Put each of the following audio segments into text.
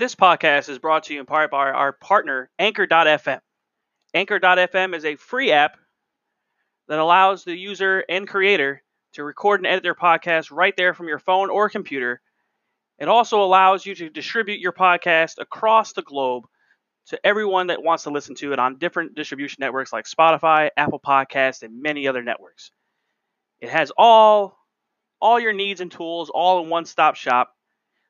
This podcast is brought to you in part by our partner, Anchor.fm. Anchor.fm is a free app that allows the user and creator to record and edit their podcast right there from your phone or computer. It also allows you to distribute your podcast across the globe to everyone that wants to listen to it on different distribution networks like Spotify, Apple Podcasts, and many other networks. It has all all your needs and tools all in one stop shop.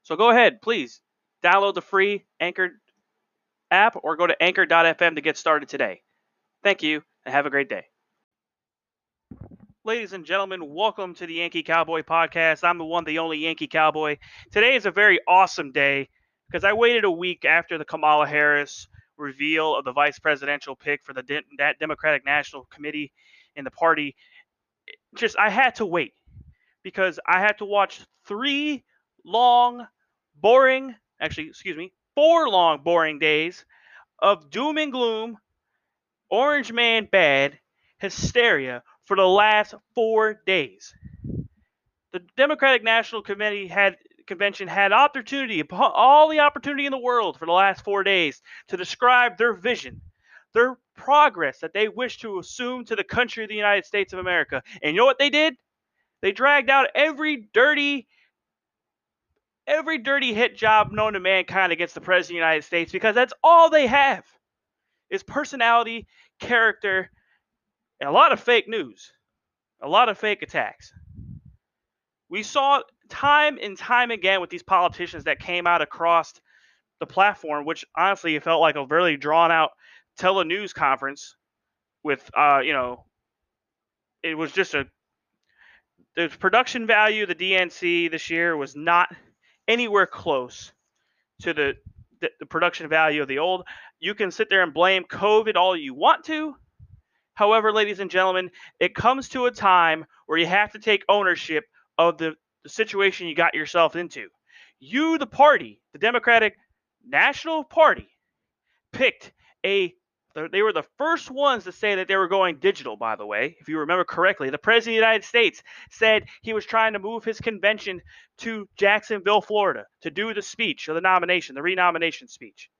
So go ahead, please download the free Anchor app or go to anchor.fm to get started today. Thank you and have a great day. Ladies and gentlemen, welcome to the Yankee Cowboy podcast. I'm the one, the only Yankee Cowboy. Today is a very awesome day because I waited a week after the Kamala Harris reveal of the vice presidential pick for the De- Democratic National Committee in the party. Just I had to wait because I had to watch three long, boring, actually, excuse me, four long, boring days of doom and gloom, orange man bad, hysteria for the last four days. The Democratic National Committee had convention had opportunity, all the opportunity in the world for the last four days to describe their vision, their progress that they wish to assume to the country of the United States of America. And you know what they did? They dragged out every dirty, every dirty hit job known to mankind against the President of the United States because that's all they have is personality, character, and a lot of fake news, a lot of fake attacks. We saw time and time again with these politicians that came out across the platform, which honestly it felt like a really drawn out tele-news conference with, uh, you know, it was just a the production value the DNC this year was not anywhere close to the, the, the production value of the old. You can sit there and blame COVID all you want to. However, ladies and gentlemen, it comes to a time where you have to take ownership of the, the situation you got yourself into. You, the party, the Democratic National Party, picked a they were the first ones to say that they were going digital, by the way, if you remember correctly. The President of the United States said he was trying to move his convention to Jacksonville, Florida, to do the speech or the nomination, the renomination speech.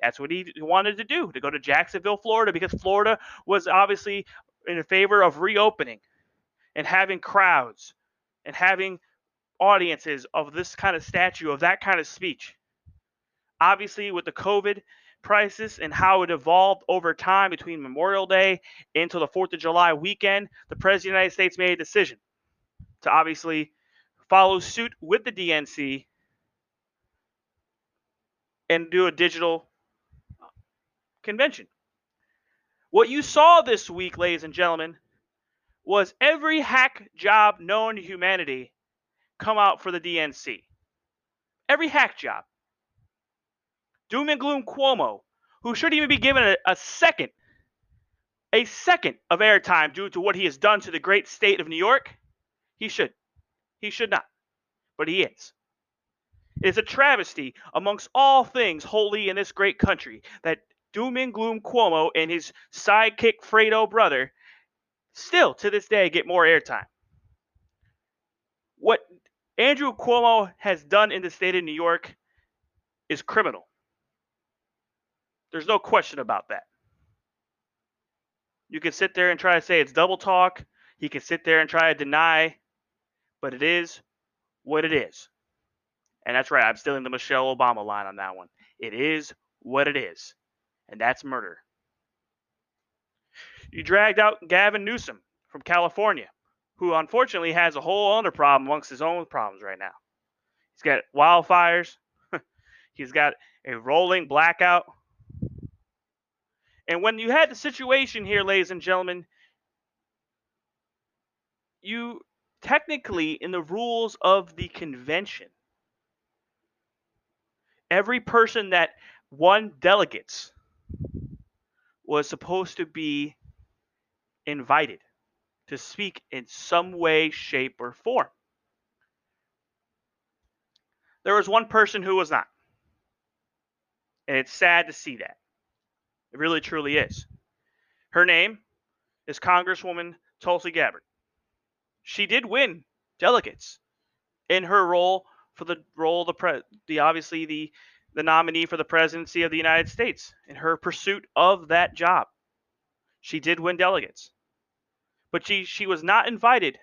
That's what he wanted to do, to go to Jacksonville, Florida, because Florida was obviously in favor of reopening and having crowds and having audiences of this kind of statue, of that kind of speech. Obviously, with the COVID crisis and how it evolved over time between Memorial Day into the 4th of July weekend, the President of the United States made a decision to obviously follow suit with the DNC and do a digital uh, convention. What you saw this week, ladies and gentlemen, was every hack job known to humanity come out for the DNC. Every hack job doom and gloom Cuomo, who shouldn't even be given a, a second, a second of airtime due to what he has done to the great state of New York, he should. He should not. But he is. It is a travesty amongst all things holy in this great country that doom and gloom Cuomo and his sidekick Fredo brother still to this day get more airtime. What Andrew Cuomo has done in the state of New York is criminal. There's no question about that. You can sit there and try to say it's double talk. He can sit there and try to deny, but it is what it is. And that's right. I'm stealing the Michelle Obama line on that one. It is what it is. And that's murder. You dragged out Gavin Newsom from California, who unfortunately has a whole other problem amongst his own problems right now. He's got wildfires. He's got a rolling blackout. And when you had the situation here, ladies and gentlemen, you technically, in the rules of the convention, every person that won delegates was supposed to be invited to speak in some way, shape, or form. There was one person who was not. And it's sad to see that. It really truly is. Her name is Congresswoman Tulsi Gabbard. She did win delegates in her role for the role of the pre- the obviously the the nominee for the presidency of the United States in her pursuit of that job. She did win delegates. But she, she was not invited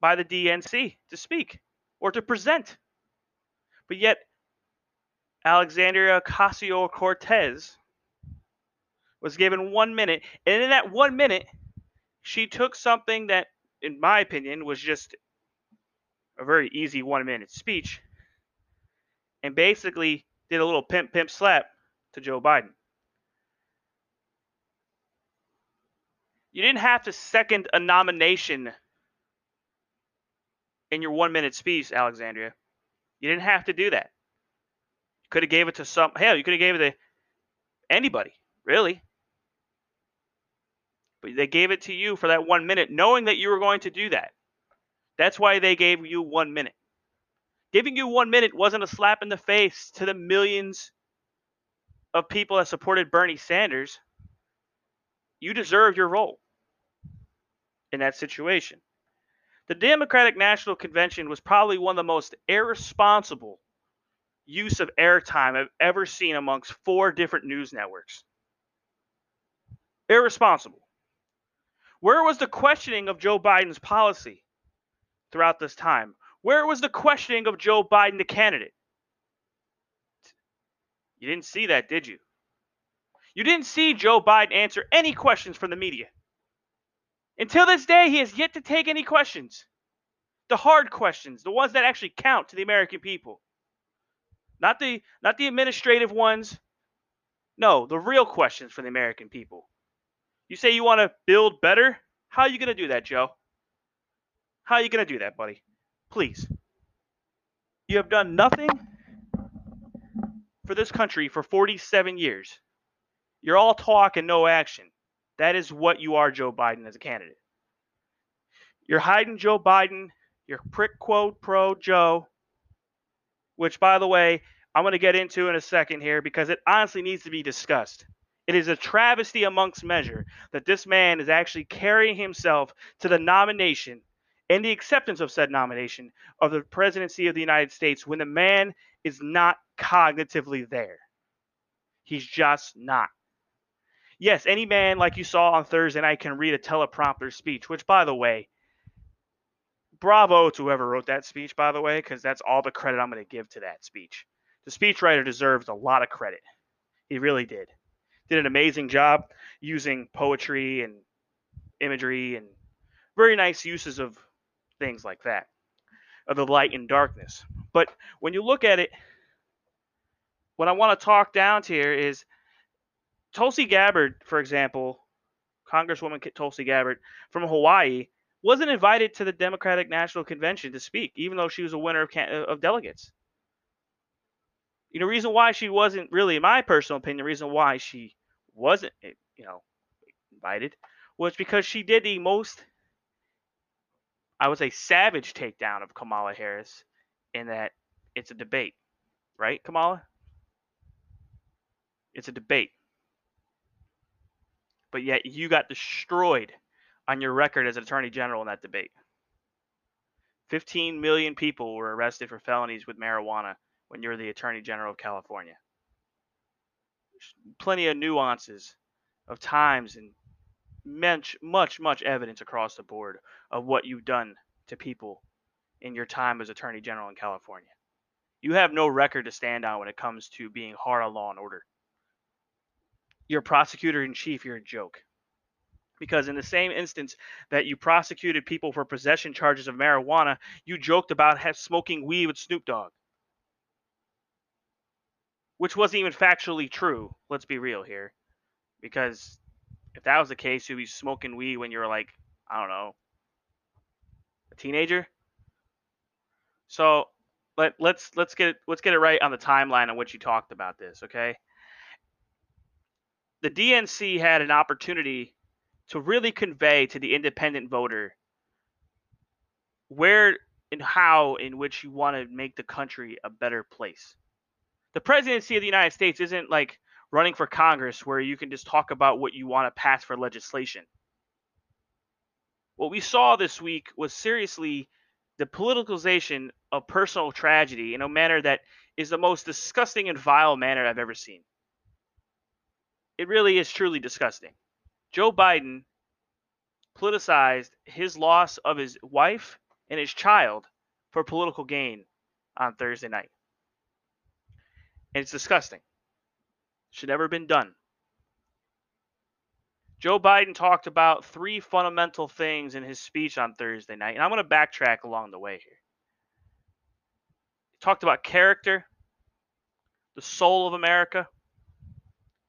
by the DNC to speak or to present. But yet, Alexandria Ocasio Cortez was given one minute. And in that one minute, she took something that, in my opinion, was just a very easy one minute speech and basically did a little pimp pimp slap to Joe Biden. You didn't have to second a nomination in your one minute speech, Alexandria. You didn't have to do that. You could have gave it to some hell, you could have gave it to anybody, really. But they gave it to you for that one minute, knowing that you were going to do that. That's why they gave you one minute. Giving you one minute wasn't a slap in the face to the millions of people that supported Bernie Sanders. You deserve your role in that situation. The Democratic National Convention was probably one of the most irresponsible use of airtime I've ever seen amongst four different news networks. Irresponsible. Where was the questioning of Joe Biden's policy throughout this time? Where was the questioning of Joe Biden, the candidate? You didn't see that, did you? You didn't see Joe Biden answer any questions from the media. Until this day, he has yet to take any questions. The hard questions, the ones that actually count to the American people. Not the not the administrative ones. No, the real questions for the American people. You say you want to build better? How are you going to do that, Joe? How are you going to do that, buddy? Please. You have done nothing for this country for 47 years. You're all talk and no action. That is what you are, Joe Biden, as a candidate. You're hiding Joe Biden. You're prick quote pro Joe, which, by the way, I'm going to get into in a second here because it honestly needs to be discussed. It is a travesty amongst measure that this man is actually carrying himself to the nomination and the acceptance of said nomination of the presidency of the United States when the man is not cognitively there. He's just not. Yes, any man like you saw on Thursday night can read a teleprompter speech, which, by the way, bravo to whoever wrote that speech, by the way, because that's all the credit I'm going to give to that speech. The speechwriter deserves a lot of credit. He really did. Did an amazing job using poetry and imagery and very nice uses of things like that, of the light and darkness. But when you look at it, what I want to talk down to here is Tulsi Gabbard, for example, Congresswoman Tulsi Gabbard from Hawaii, wasn't invited to the Democratic National Convention to speak, even though she was a winner of, uh, of delegates. You know, reason why she wasn't really, in my personal opinion, the reason why she wasn't, eh, you know, invited was because she did the most I would say savage takedown of Kamala Harris in that it's a debate, right, Kamala? It's a debate. But yet you got destroyed on your record as an Attorney General in that debate. 15 million people were arrested for felonies with marijuana when you're the Attorney General of California. Plenty of nuances of times and much, much, much evidence across the board of what you've done to people in your time as Attorney General in California. You have no record to stand on when it comes to being hard on law and order. You're prosecutor in chief, you're a joke. Because in the same instance that you prosecuted people for possession charges of marijuana, you joked about smoking weed with Snoop Dogg. Which wasn't even factually true, let's be real here. Because if that was the case, you'd be smoking weed when you were like, I don't know, a teenager. So let let's let's get let's get it right on the timeline on which you talked about this, okay? The DNC had an opportunity to really convey to the independent voter where and how in which you want to make the country a better place. The presidency of the United States isn't like running for Congress where you can just talk about what you want to pass for legislation. What we saw this week was seriously the politicalization of personal tragedy in a manner that is the most disgusting and vile manner I've ever seen. It really is truly disgusting. Joe Biden politicized his loss of his wife and his child for political gain on Thursday night. And it's disgusting. Should never have been done. Joe Biden talked about three fundamental things in his speech on Thursday night, and I'm going to backtrack along the way here. He talked about character, the soul of America.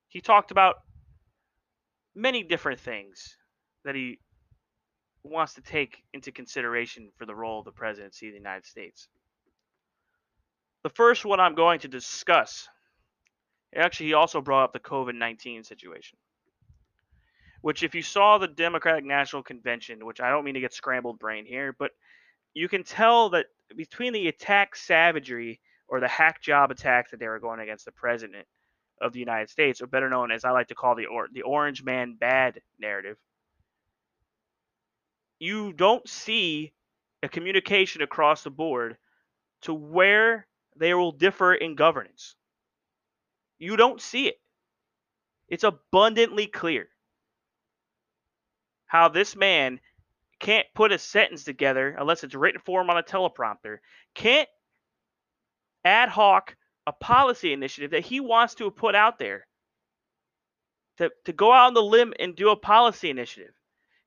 He talked about many different things that he wants to take into consideration for the role of the presidency of the United States. The first one I'm going to discuss, actually, he also brought up the COVID 19 situation which if you saw the Democratic National Convention, which I don't mean to get scrambled brain here, but you can tell that between the attack savagery or the hack job attacks that they were going against the president of the United States, or better known as I like to call the or, the Orange Man bad narrative, you don't see a communication across the board to where they will differ in governance. You don't see it. It's abundantly clear how this man can't put a sentence together unless it's written for him on a teleprompter, can't ad hoc a policy initiative that he wants to put out there to, to go out on the limb and do a policy initiative.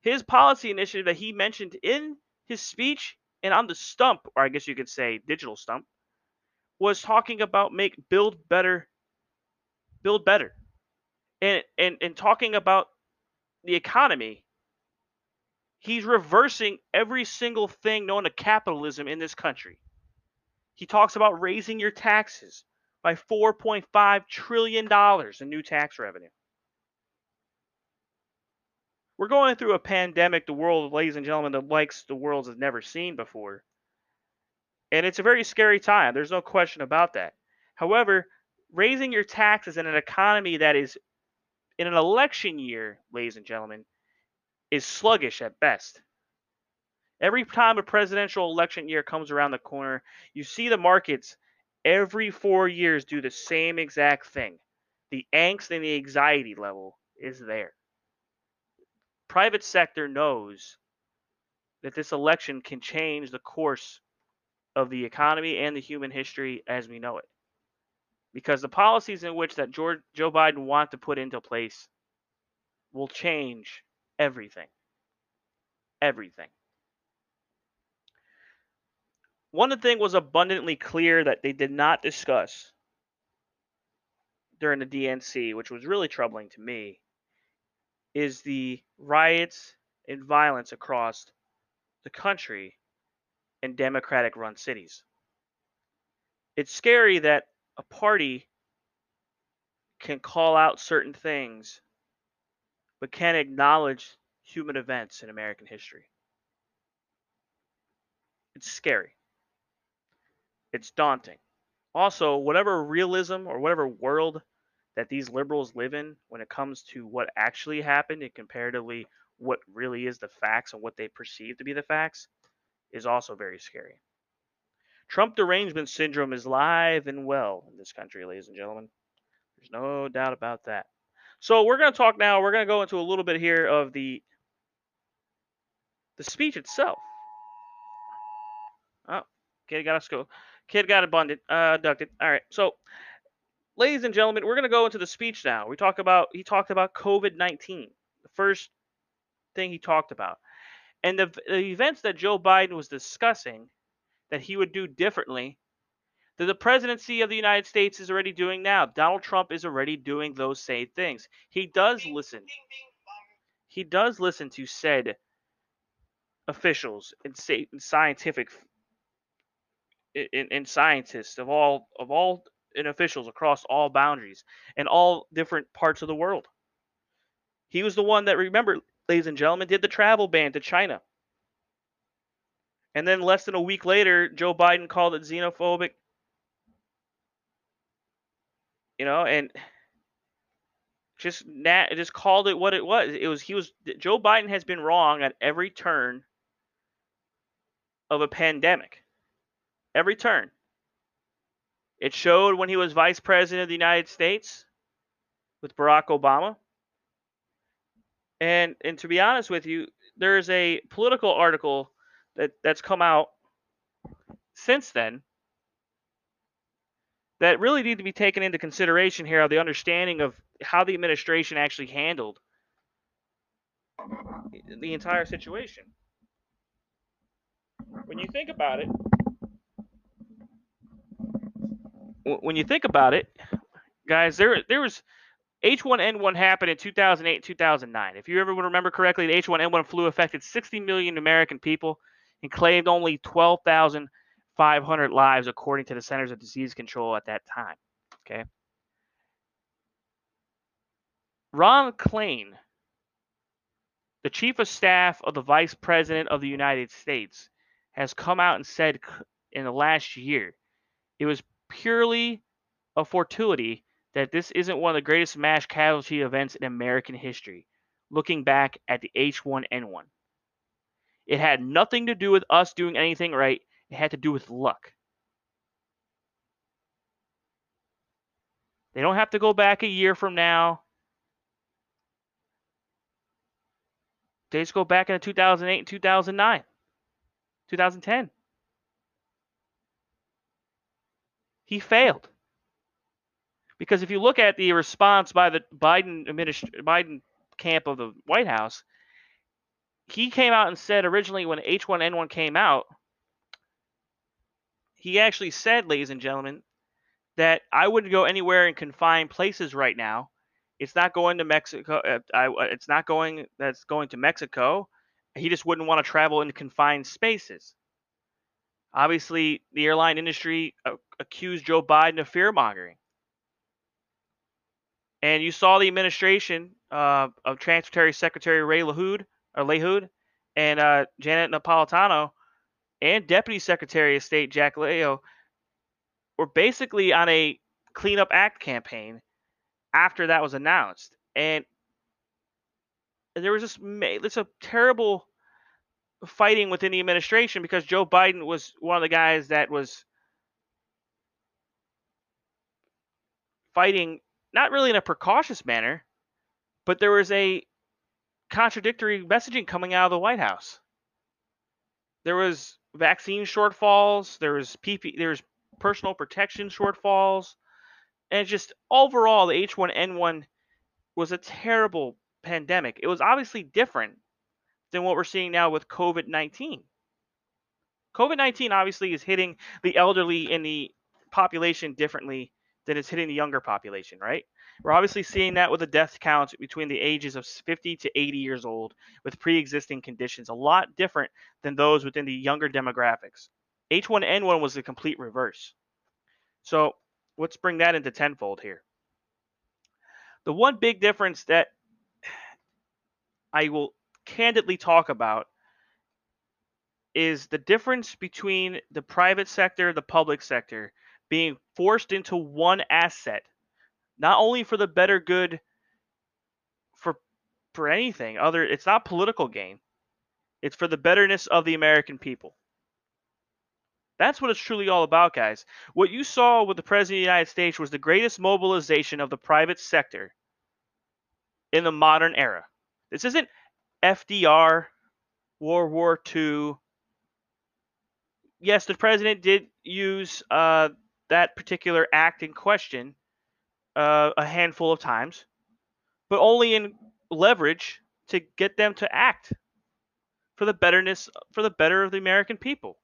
His policy initiative that he mentioned in his speech and on the stump, or I guess you could say digital stump, was talking about make build better, build better. And and and talking about the economy He's reversing every single thing known to capitalism in this country. He talks about raising your taxes by $4.5 trillion in new tax revenue. We're going through a pandemic, the world, ladies and gentlemen, the likes the world has never seen before. And it's a very scary time. There's no question about that. However, raising your taxes in an economy that is in an election year, ladies and gentlemen, is sluggish at best. Every time a presidential election year comes around the corner, you see the markets every four years do the same exact thing. The angst and the anxiety level is there. Private sector knows that this election can change the course of the economy and the human history as we know it. Because the policies in which that George, Joe Biden wants to put into place will change everything. Everything. One thing was abundantly clear that they did not discuss during the DNC, which was really troubling to me, is the riots and violence across the country in Democratic run cities. It's scary that a party can call out certain things but can't acknowledge human events in American history. It's scary. It's daunting. Also, whatever realism or whatever world that these liberals live in when it comes to what actually happened and comparatively what really is the facts and what they perceive to be the facts is also very scary. Trump derangement syndrome is live and well in this country, ladies and gentlemen. There's no doubt about that. So we're going to talk now. We're going to go into a little bit here of the the speech itself. Oh, kid got us go. Kid got abundant, uh, abducted. All right. So, ladies and gentlemen, we're going to go into the speech now. We talk about he talked about COVID nineteen, the first thing he talked about, and the, the events that Joe Biden was discussing that he would do differently that the presidency of the United States is already doing now. Donald Trump is already doing those same things. He does listen. He does listen to said officials and, scientific and, scientists of all of all and officials across all boundaries and all different parts of the world. He was the one that remember, ladies and gentlemen, did the travel ban to China. And then less than a week later, Joe Biden called it xenophobic you know, and just nat just called it what it was. It was he was Joe Biden has been wrong at every turn of a pandemic. Every turn. It showed when he was vice president of the United States with Barack Obama. And and to be honest with you, there's a Politico article that that's come out since then that really need to be taken into consideration here of the understanding of how the administration actually handled the entire situation. When you think about it, when you think about it, guys, there there was H1N1 happened in 2008 2009. If you ever remember correctly, the H1N1 flu affected 60 million American people and claimed only 12,500 lives, according to the Centers of Disease Control at that time. Okay. Ron Klain, the chief of staff of the vice president of the United States, has come out and said in the last year it was purely a fortuity that this isn't one of the greatest mass casualty events in American history, looking back at the H1N1. It had nothing to do with us doing anything right, it had to do with luck. They don't have to go back a year from now. They just go back into 2008 and 2009, 2010. He failed. Because if you look at the response by the Biden administration, Biden camp of the White House, he came out and said originally when H1N1 came out, he actually said, ladies and gentlemen, that I wouldn't go anywhere in confined places right now. It's not going to Mexico. Uh, I, uh, it's not going. That's going to Mexico. He just wouldn't want to travel in confined spaces. Obviously, the airline industry accused Joe Biden of fear mongering. And you saw the administration uh, of Transportation Secretary Ray LaHood, or LaHood and uh, Janet Napolitano and Deputy Secretary of State Jack Leto were basically on a cleanup act campaign after that was announced. And there was just it's a terrible fighting within the administration because Joe Biden was one of the guys that was fighting not really in a precautious manner, but there was a contradictory messaging coming out of the White House. There was vaccine shortfalls, there was PP, there was personal protection shortfalls, and just overall the H1N1 was a terrible pandemic. It was obviously different than what we're seeing now with COVID 19. COVID 19 obviously is hitting the elderly in the population differently than it's hitting the younger population, right? We're obviously seeing that with the death counts between the ages of 50 to 80 years old with pre existing conditions, a lot different than those within the younger demographics. H1N1 was the complete reverse. So let's bring that into tenfold here. The one big difference that I will candidly talk about is the difference between the private sector the public sector being forced into one asset not only for the better good for for anything other it's not political gain. It's for the betterness of the american people. That's what it's truly all about guys. What you saw with the president of the united states was the greatest mobilization of the private sector in the modern era. This isn't FDR, World War II. Yes, the president did use uh, that particular act in question uh, a handful of times, but only in leverage to get them to act for the betterness, for the better of the American people.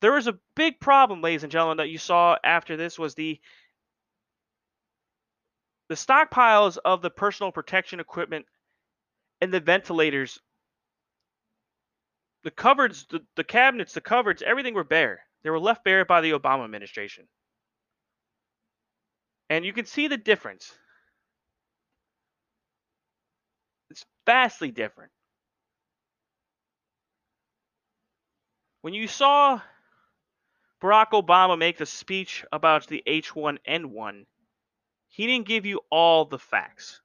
There was a big problem, ladies and gentlemen, that you saw after this was the the stockpiles of the personal protection equipment and the ventilators. The cupboards the, the cabinets the cupboards everything were bare. They were left bare by the obama administration and you can see the difference. It's vastly different. When you saw barack obama make the speech about the h1n1 he didn't give you all the facts.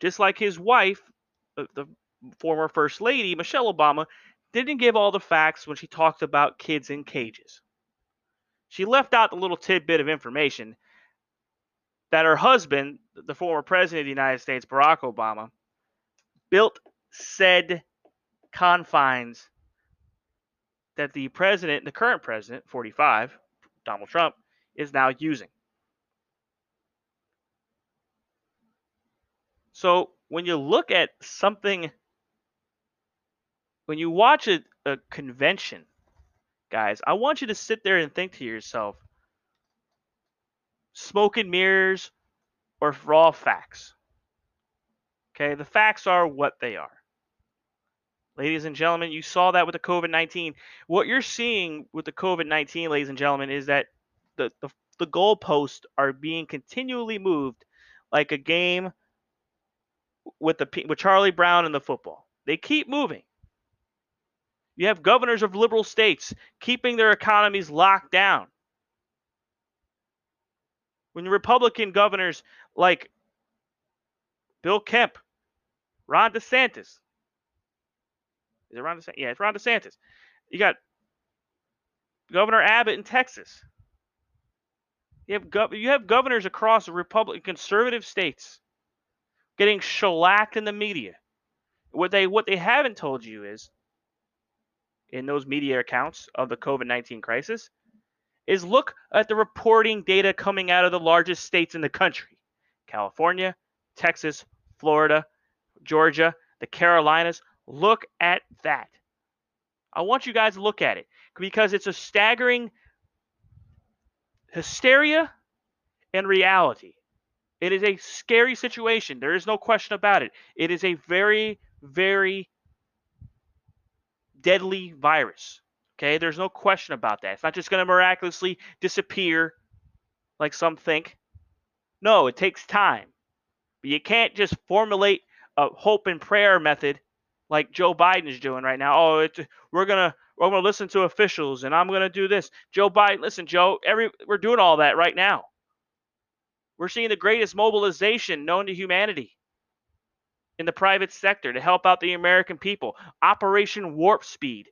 Just like his wife the former First Lady, Michelle Obama, didn't give all the facts when she talked about kids in cages. She left out the little tidbit of information that her husband, the former president of the United States, Barack Obama, built said confines that the president, the current president, 45, Donald Trump, is now using. So when you look at something, when you watch a, a convention, guys, I want you to sit there and think to yourself smoke and mirrors or raw facts. Okay, the facts are what they are. Ladies and gentlemen, you saw that with the COVID 19. What you're seeing with the COVID 19, ladies and gentlemen, is that the, the, the goalposts are being continually moved like a game with the with Charlie Brown and the football. They keep moving. You have governors of liberal states keeping their economies locked down. When Republican governors like Bill Kemp, Ron DeSantis, is it Ron DeSantis? Yeah, it's Ron DeSantis. You got Governor Abbott in Texas. You have gov- you have governors across Republican conservative states getting shellacked in the media. What they what they haven't told you is in those media accounts of the COVID-19 crisis is look at the reporting data coming out of the largest states in the country. California, Texas, Florida, Georgia, the Carolinas. Look at that. I want you guys to look at it because it's a staggering hysteria and reality. It is a scary situation. There is no question about it. It is a very, very deadly virus. Okay, there's no question about that. It's not just going to miraculously disappear like some think. No, it takes time. But you can't just formulate a hope and prayer method like Joe Biden is doing right now. Oh, it's, we're gonna we're gonna listen to officials and I'm gonna do this. Joe Biden, listen, Joe, every we're doing all that right now. We're seeing the greatest mobilization known to humanity in the private sector to help out the American people. Operation Warp Speed.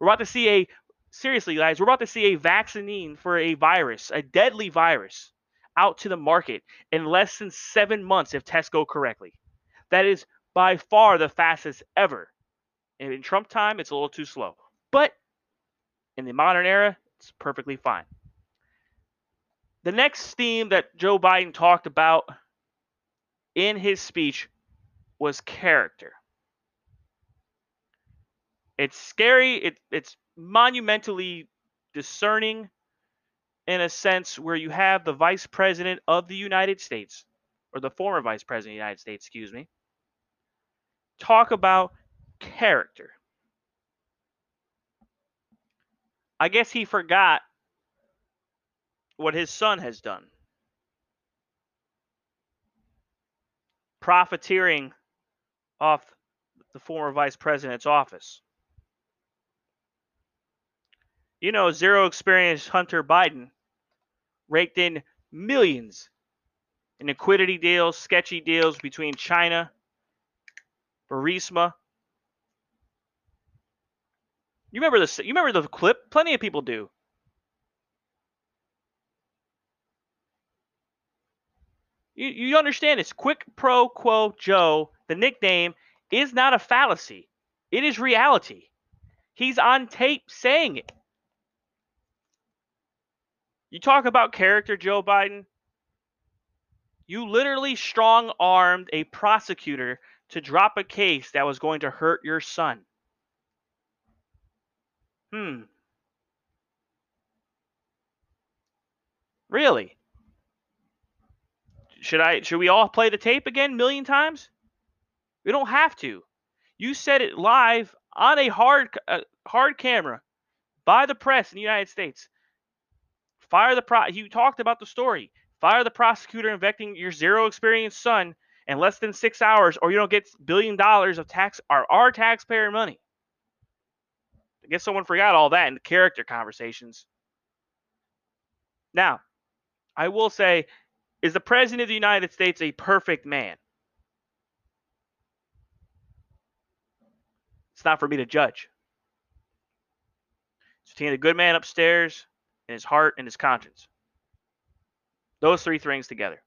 We're about to see a seriously, guys, we're about to see a vaccine for a virus, a deadly virus, out to the market in less than seven months if tests go correctly. That is by far the fastest ever. And in Trump time, it's a little too slow. But in the modern era, it's perfectly fine. The next theme that Joe Biden talked about in his speech was character. It's scary, it, it's monumentally discerning in a sense where you have the vice president of the United States, or the former vice president of the United States, excuse me, talk about character. I guess he forgot what his son has done. Profiteering off the former vice president's office. You know, zero experience Hunter Biden raked in millions in liquidity deals, sketchy deals between China, Burisma. You remember this? You remember the clip? Plenty of people do. You, you understand it's Quid Pro Quo Joe, the nickname, is not a fallacy. It is reality. He's on tape saying it. You talk about character, Joe Biden. You literally strong armed a prosecutor to drop a case that was going to hurt your son. Hmm. Really? Should I should we all play the tape again million times? We don't have to. You said it live on a hard uh, hard camera by the press in the United States. Fire the pro. You talked about the story. Fire the prosecutor infecting your zero experience son in less than six hours, or you don't get billion dollars of tax our, our taxpayer money. I guess someone forgot all that in the character conversations. Now, I will say is the President of the United States a perfect man? It's not for me to judge. The good man upstairs and his heart and his conscience. Those three things together.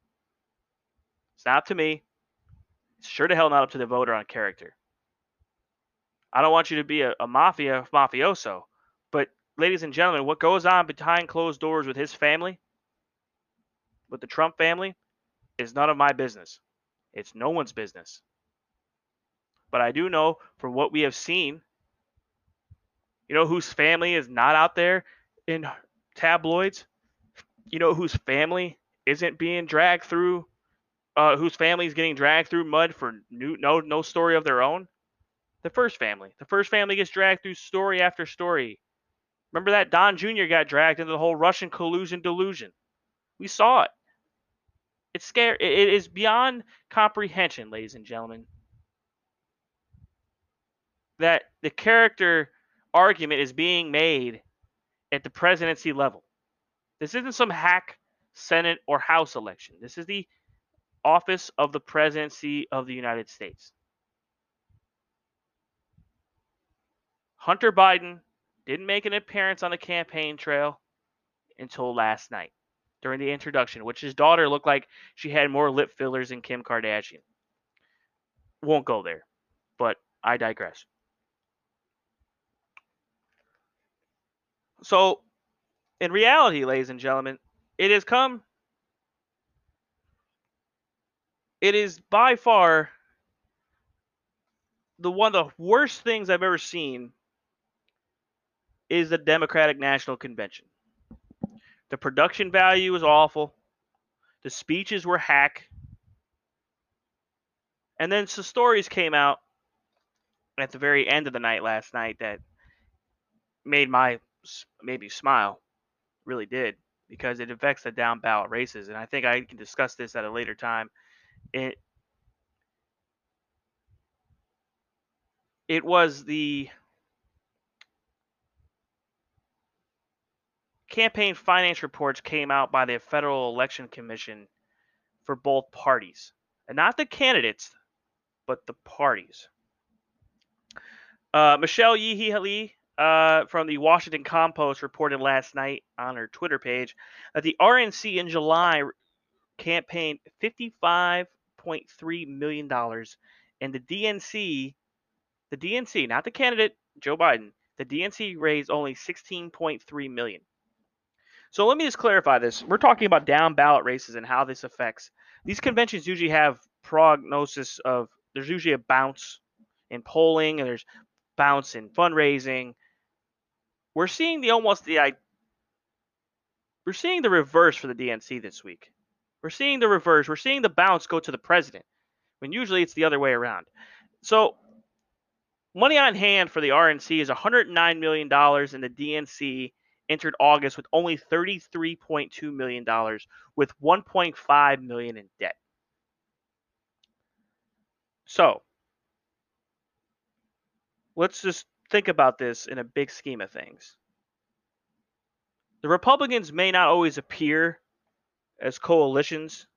It's not up to me. It's sure to hell not up to the voter on character. I don't want you to be a, a mafia mafioso, but ladies and gentlemen, what goes on behind closed doors with his family, with the Trump family, is none of my business. It's no one's business. But I do know from what we have seen, you know whose family is not out there in tabloids? You know whose family isn't being dragged through uh, whose family is getting dragged through mud for new, no no story of their own? The first family. The first family gets dragged through story after story. Remember that Don Jr. got dragged into the whole Russian collusion delusion. We saw it. It's scary. It is beyond comprehension, ladies and gentlemen, that the character argument is being made at the presidency level. This isn't some hack Senate or House election. This is the office of the presidency of the United States. Hunter Biden didn't make an appearance on the campaign trail until last night during the introduction, which his daughter looked like she had more lip fillers than Kim Kardashian. Won't go there, but I digress. So, in reality, ladies and gentlemen, it has come it is by far the one of the worst things I've ever seen is the Democratic National Convention. The production value is awful. The speeches were hack. And then some stories came out at the very end of the night last night that made my maybe smile. Really did because it affects the down ballot races. And I think I can discuss this at a later time it it was the campaign finance reports came out by the Federal Election Commission for both parties, and not the candidates, but the parties. Uh, Michelle Lee uh, from the Washington Compost reported last night on her Twitter page that the RNC in July campaigned 55.3 million dollars, and the DNC, the DNC, not the candidate Joe Biden, the DNC raised only 16.3 million. So let me just clarify this. We're talking about down ballot races and how this affects. These conventions usually have prognosis of there's usually a bounce in polling and there's bounce in fundraising. We're seeing the almost the I we're seeing the reverse for the DNC this week. We're seeing the reverse. We're seeing the bounce go to the president when usually it's the other way around. So, money on hand for the RNC is $109 million, and the DNC entered August with only $33.2 million, with 1.5 million in debt. So, let's just think about this in a big scheme of things. The Republicans may not always appear as coalitions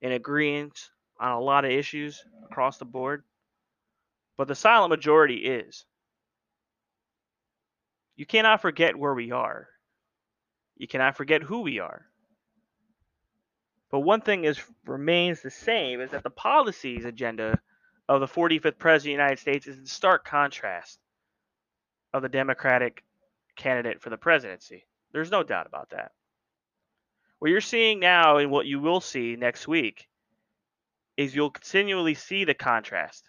and agreements on a lot of issues across the board, but the silent majority is. You cannot forget where we are. You cannot forget who we are. But one thing is remains the same is that the policies agenda of the 45th president of the United States is in stark contrast of the Democratic candidate for the presidency. There's no doubt about that. What you're seeing now and what you will see next week is you'll continually see the contrast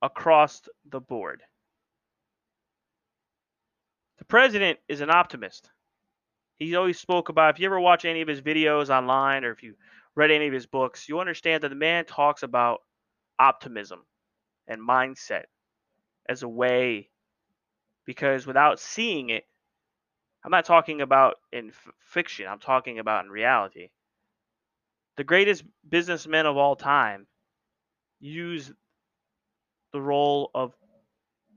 across the board. The president is an optimist. He always spoke about, if you ever watch any of his videos online or if you read any of his books, you understand that the man talks about optimism and mindset as a way because without seeing it, I'm not talking about in f- fiction, I'm talking about in reality. The greatest businessmen of all time use the role of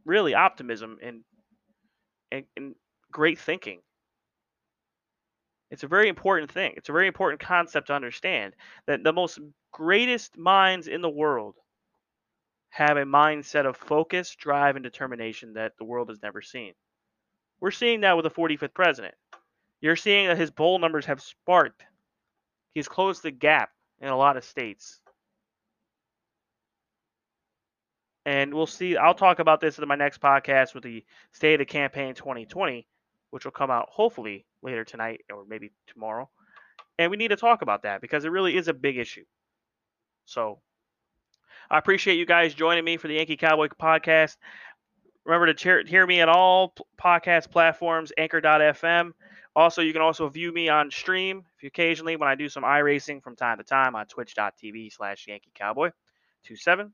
really optimism and, and, and great thinking. It's a very important thing. It's a very important concept to understand that the most greatest minds in the world have a mindset of focus, drive, and determination that the world has never seen. We're seeing that with the 45th president. You're seeing that his poll numbers have sparked. He's closed the gap in a lot of states. And we'll see. I'll talk about this in my next podcast with the State of the Campaign 2020, which will come out hopefully later tonight or maybe tomorrow. And we need to talk about that because it really is a big issue. So I appreciate you guys joining me for the Yankee Cowboy podcast. Remember to hear me on all podcast platforms, anchor.fm. Also, you can also view me on stream if you occasionally when I do some iRacing from time to time on twitch.tv slash Yankee Cowboy 27.